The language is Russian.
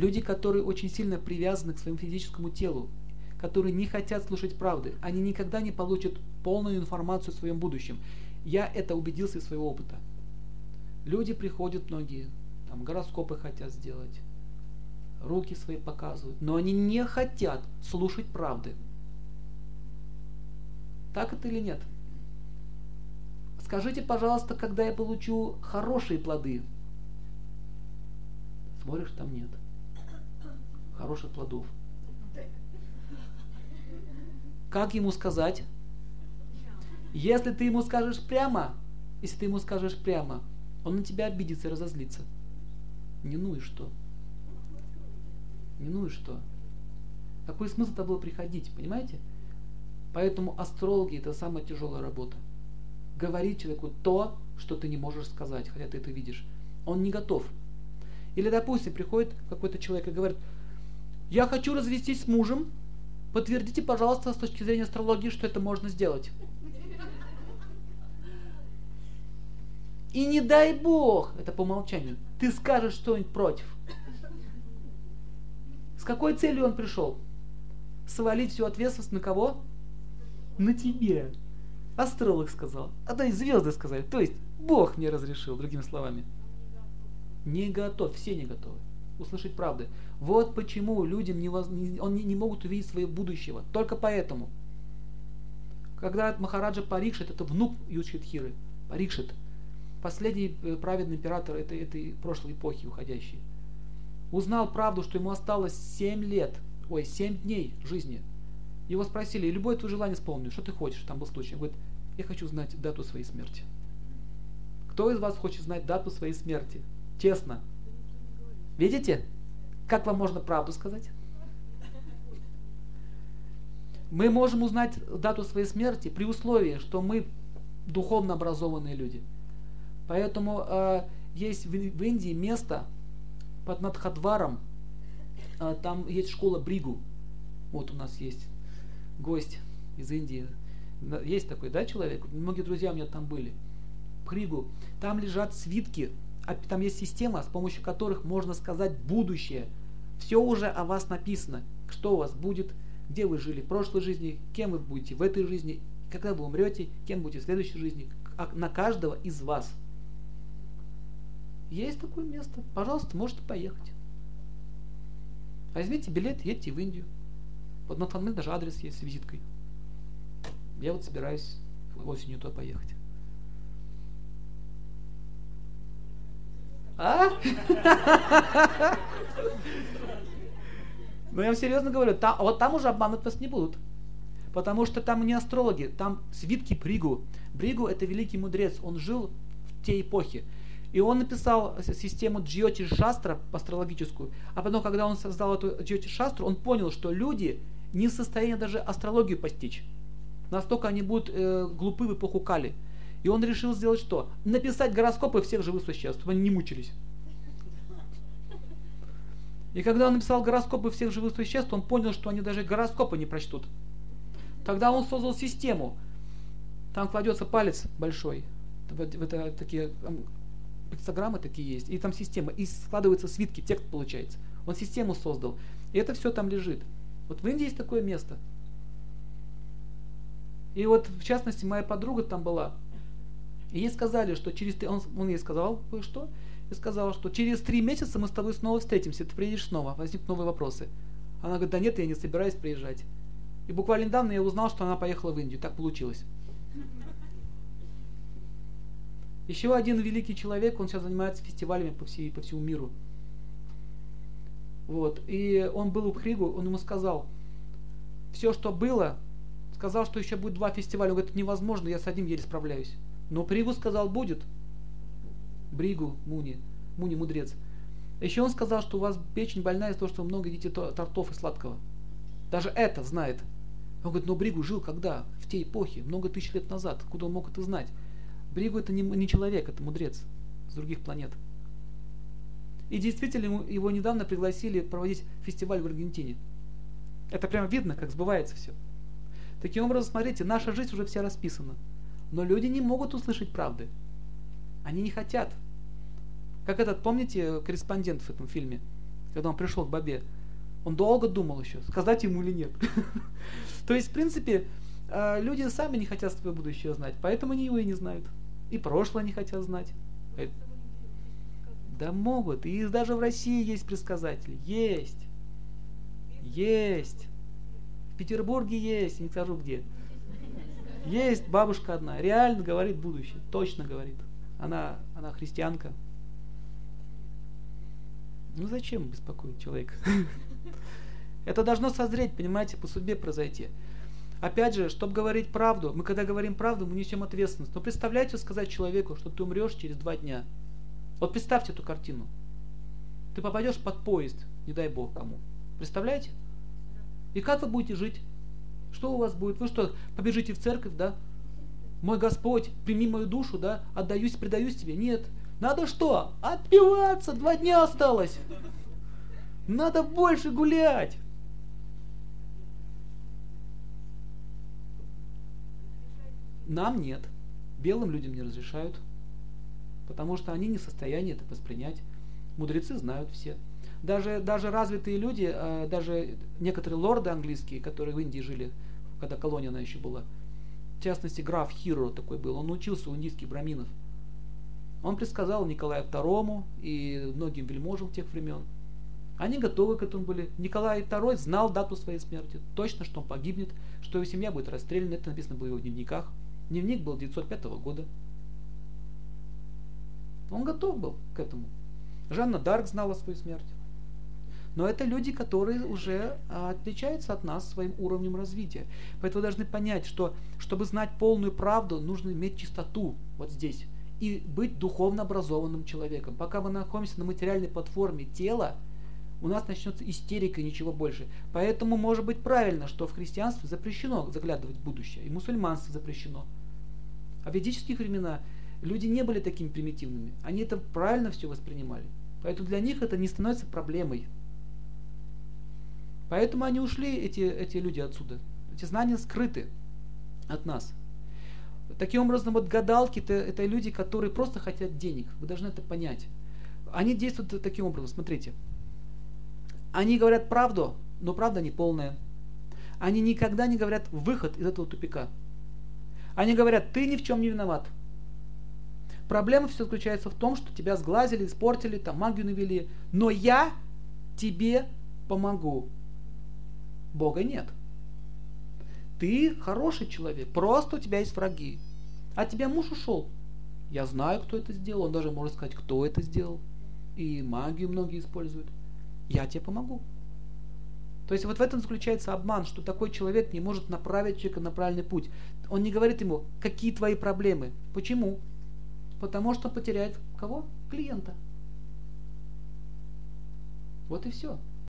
Люди, которые очень сильно привязаны к своему физическому телу, которые не хотят слушать правды, они никогда не получат полную информацию о своем будущем. Я это убедился из своего опыта. Люди приходят многие, там гороскопы хотят сделать, руки свои показывают, но они не хотят слушать правды. Так это или нет? Скажите, пожалуйста, когда я получу хорошие плоды? Смотришь, там нет. Хороших плодов. Как ему сказать? Если ты ему скажешь прямо, если ты ему скажешь прямо, он на тебя обидится и разозлится. Не ну и что? Не ну и что? Какой смысл это было приходить, понимаете? Поэтому астрологи это самая тяжелая работа. Говорить человеку то, что ты не можешь сказать, хотя ты это видишь. Он не готов. Или, допустим, приходит какой-то человек и говорит, я хочу развестись с мужем, подтвердите, пожалуйста, с точки зрения астрологии, что это можно сделать. И не дай бог, это по умолчанию, ты скажешь что-нибудь против. С какой целью он пришел? Свалить всю ответственность на кого? На тебе. Астролог сказал. А то и звезды сказали. То есть Бог мне разрешил, другими словами. Не готов, все не готовы услышать правды. Вот почему людям не, он не, не могут увидеть своего будущего. Только поэтому. Когда Махараджа Парикшит, это внук Юдхитхиры, Парикшит, последний э, праведный император этой, этой прошлой эпохи уходящей, узнал правду, что ему осталось 7 лет, ой, 7 дней жизни. Его спросили, любое твое желание исполню, что ты хочешь, там был случай. Он говорит, я хочу знать дату своей смерти. Кто из вас хочет знать дату своей смерти? Честно. Видите, как вам можно правду сказать? Мы можем узнать дату своей смерти при условии, что мы духовно образованные люди. Поэтому э, есть в, в Индии место под Надхадваром, э, там есть школа Бригу. Вот у нас есть гость из Индии. Есть такой, да, человек? Многие друзья у меня там были. Бригу. Там лежат свитки, а там есть система, с помощью которых можно сказать будущее. Все уже о вас написано, что у вас будет, где вы жили в прошлой жизни, кем вы будете в этой жизни, когда вы умрете, кем будете в следующей жизни, а на каждого из вас. Есть такое место. Пожалуйста, можете поехать. Возьмите билет, едьте в Индию. Вот на Танме даже адрес есть с визиткой. Я вот собираюсь осенью туда поехать. А? Ну я вам серьезно говорю, там, вот там уже обманывать вас не будут. Потому что там не астрологи, там свитки Бригу. Бригу это великий мудрец, он жил в те эпохи. И он написал систему Джиоти Шастра астрологическую. А потом, когда он создал эту Джиоти Шастру, он понял, что люди не в состоянии даже астрологию постичь. Настолько они будут э, глупы в эпоху Кали. И он решил сделать что? Написать гороскопы всех живых существ, чтобы они не мучились. И когда он написал гороскопы всех живых существ, он понял, что они даже гороскопы не прочтут. Тогда он создал систему. Там кладется палец большой. В, это такие пиктограммы такие есть, и там система, и складываются свитки, текст получается. Он систему создал, и это все там лежит. Вот в Индии есть такое место. И вот, в частности, моя подруга там была, и ей сказали, что через три, он, он ей сказал кое-что, и сказал, что через три месяца мы с тобой снова встретимся, ты приедешь снова, возникнут новые вопросы. Она говорит, да нет, я не собираюсь приезжать. И буквально недавно я узнал, что она поехала в Индию, так получилось. Еще один великий человек, он сейчас занимается фестивалями по, всей, по всему миру. Вот. И он был у Хригу, он ему сказал, все, что было, сказал, что еще будет два фестиваля. Он говорит, невозможно, я с одним еле справляюсь. Но Пригу сказал, будет. Бригу, Муни, Муни мудрец. Еще он сказал, что у вас печень больная из-за того, что вы много едите тортов и сладкого. Даже это знает. Он говорит, но Бригу жил когда? В те эпохи, много тысяч лет назад. Откуда он мог это знать? Бригу это не, не человек, это мудрец с других планет. И действительно, его недавно пригласили проводить фестиваль в Аргентине. Это прям видно, как сбывается все. Таким образом, смотрите, наша жизнь уже вся расписана. Но люди не могут услышать правды. Они не хотят. Как этот, помните, корреспондент в этом фильме? когда он пришел к бабе. Он долго думал еще, сказать ему или нет. То есть, в принципе, э, люди сами не хотят свое будущее знать, поэтому они его и не знают. И прошлое не хотят знать. Э, да могут. И даже в России есть предсказатели. Есть. Есть. В Петербурге есть, не скажу где. Есть бабушка одна, реально говорит будущее, точно говорит. Она, она христианка. Ну зачем беспокоить человека? Это должно созреть, понимаете, по судьбе произойти. Опять же, чтобы говорить правду, мы когда говорим правду, мы несем ответственность. Но представляете сказать человеку, что ты умрешь через два дня. Вот представьте эту картину. Ты попадешь под поезд, не дай бог кому. Представляете? И как вы будете жить? Что у вас будет? Вы что, побежите в церковь, да? Мой Господь, прими мою душу, да? Отдаюсь, предаюсь тебе? Нет. Надо что? Отпиваться, два дня осталось. Надо больше гулять. Нам нет. Белым людям не разрешают. Потому что они не в состоянии это воспринять. Мудрецы знают все. Даже, даже развитые люди, э, даже некоторые лорды английские, которые в Индии жили, когда колония она еще была, в частности, граф Хиро такой был, он учился у индийских браминов. Он предсказал Николаю II и многим вельможам тех времен. Они готовы к этому были. Николай II знал дату своей смерти, точно, что он погибнет, что его семья будет расстреляна. Это написано было в его дневниках. Дневник был 905 года. Он готов был к этому. Жанна Дарк знала свою смерть. Но это люди, которые уже а, отличаются от нас своим уровнем развития. Поэтому вы должны понять, что чтобы знать полную правду, нужно иметь чистоту вот здесь и быть духовно образованным человеком. Пока мы находимся на материальной платформе тела, у нас начнется истерика и ничего больше. Поэтому может быть правильно, что в христианстве запрещено заглядывать в будущее, и в мусульманстве запрещено. А в ведические времена люди не были такими примитивными. Они это правильно все воспринимали. Поэтому для них это не становится проблемой. Поэтому они ушли, эти, эти люди отсюда. Эти знания скрыты от нас. Таким образом, вот гадалки это, это люди, которые просто хотят денег. Вы должны это понять. Они действуют таким образом. Смотрите. Они говорят правду, но правда не полная. Они никогда не говорят выход из этого тупика. Они говорят, ты ни в чем не виноват. Проблема все заключается в том, что тебя сглазили, испортили, там магию навели. Но я тебе помогу. Бога нет. Ты хороший человек, просто у тебя есть враги. А тебя муж ушел. Я знаю, кто это сделал, он даже может сказать, кто это сделал. И магию многие используют. Я тебе помогу. То есть вот в этом заключается обман, что такой человек не может направить человека на правильный путь. Он не говорит ему, какие твои проблемы. Почему? Потому что потеряет кого? Клиента. Вот и все.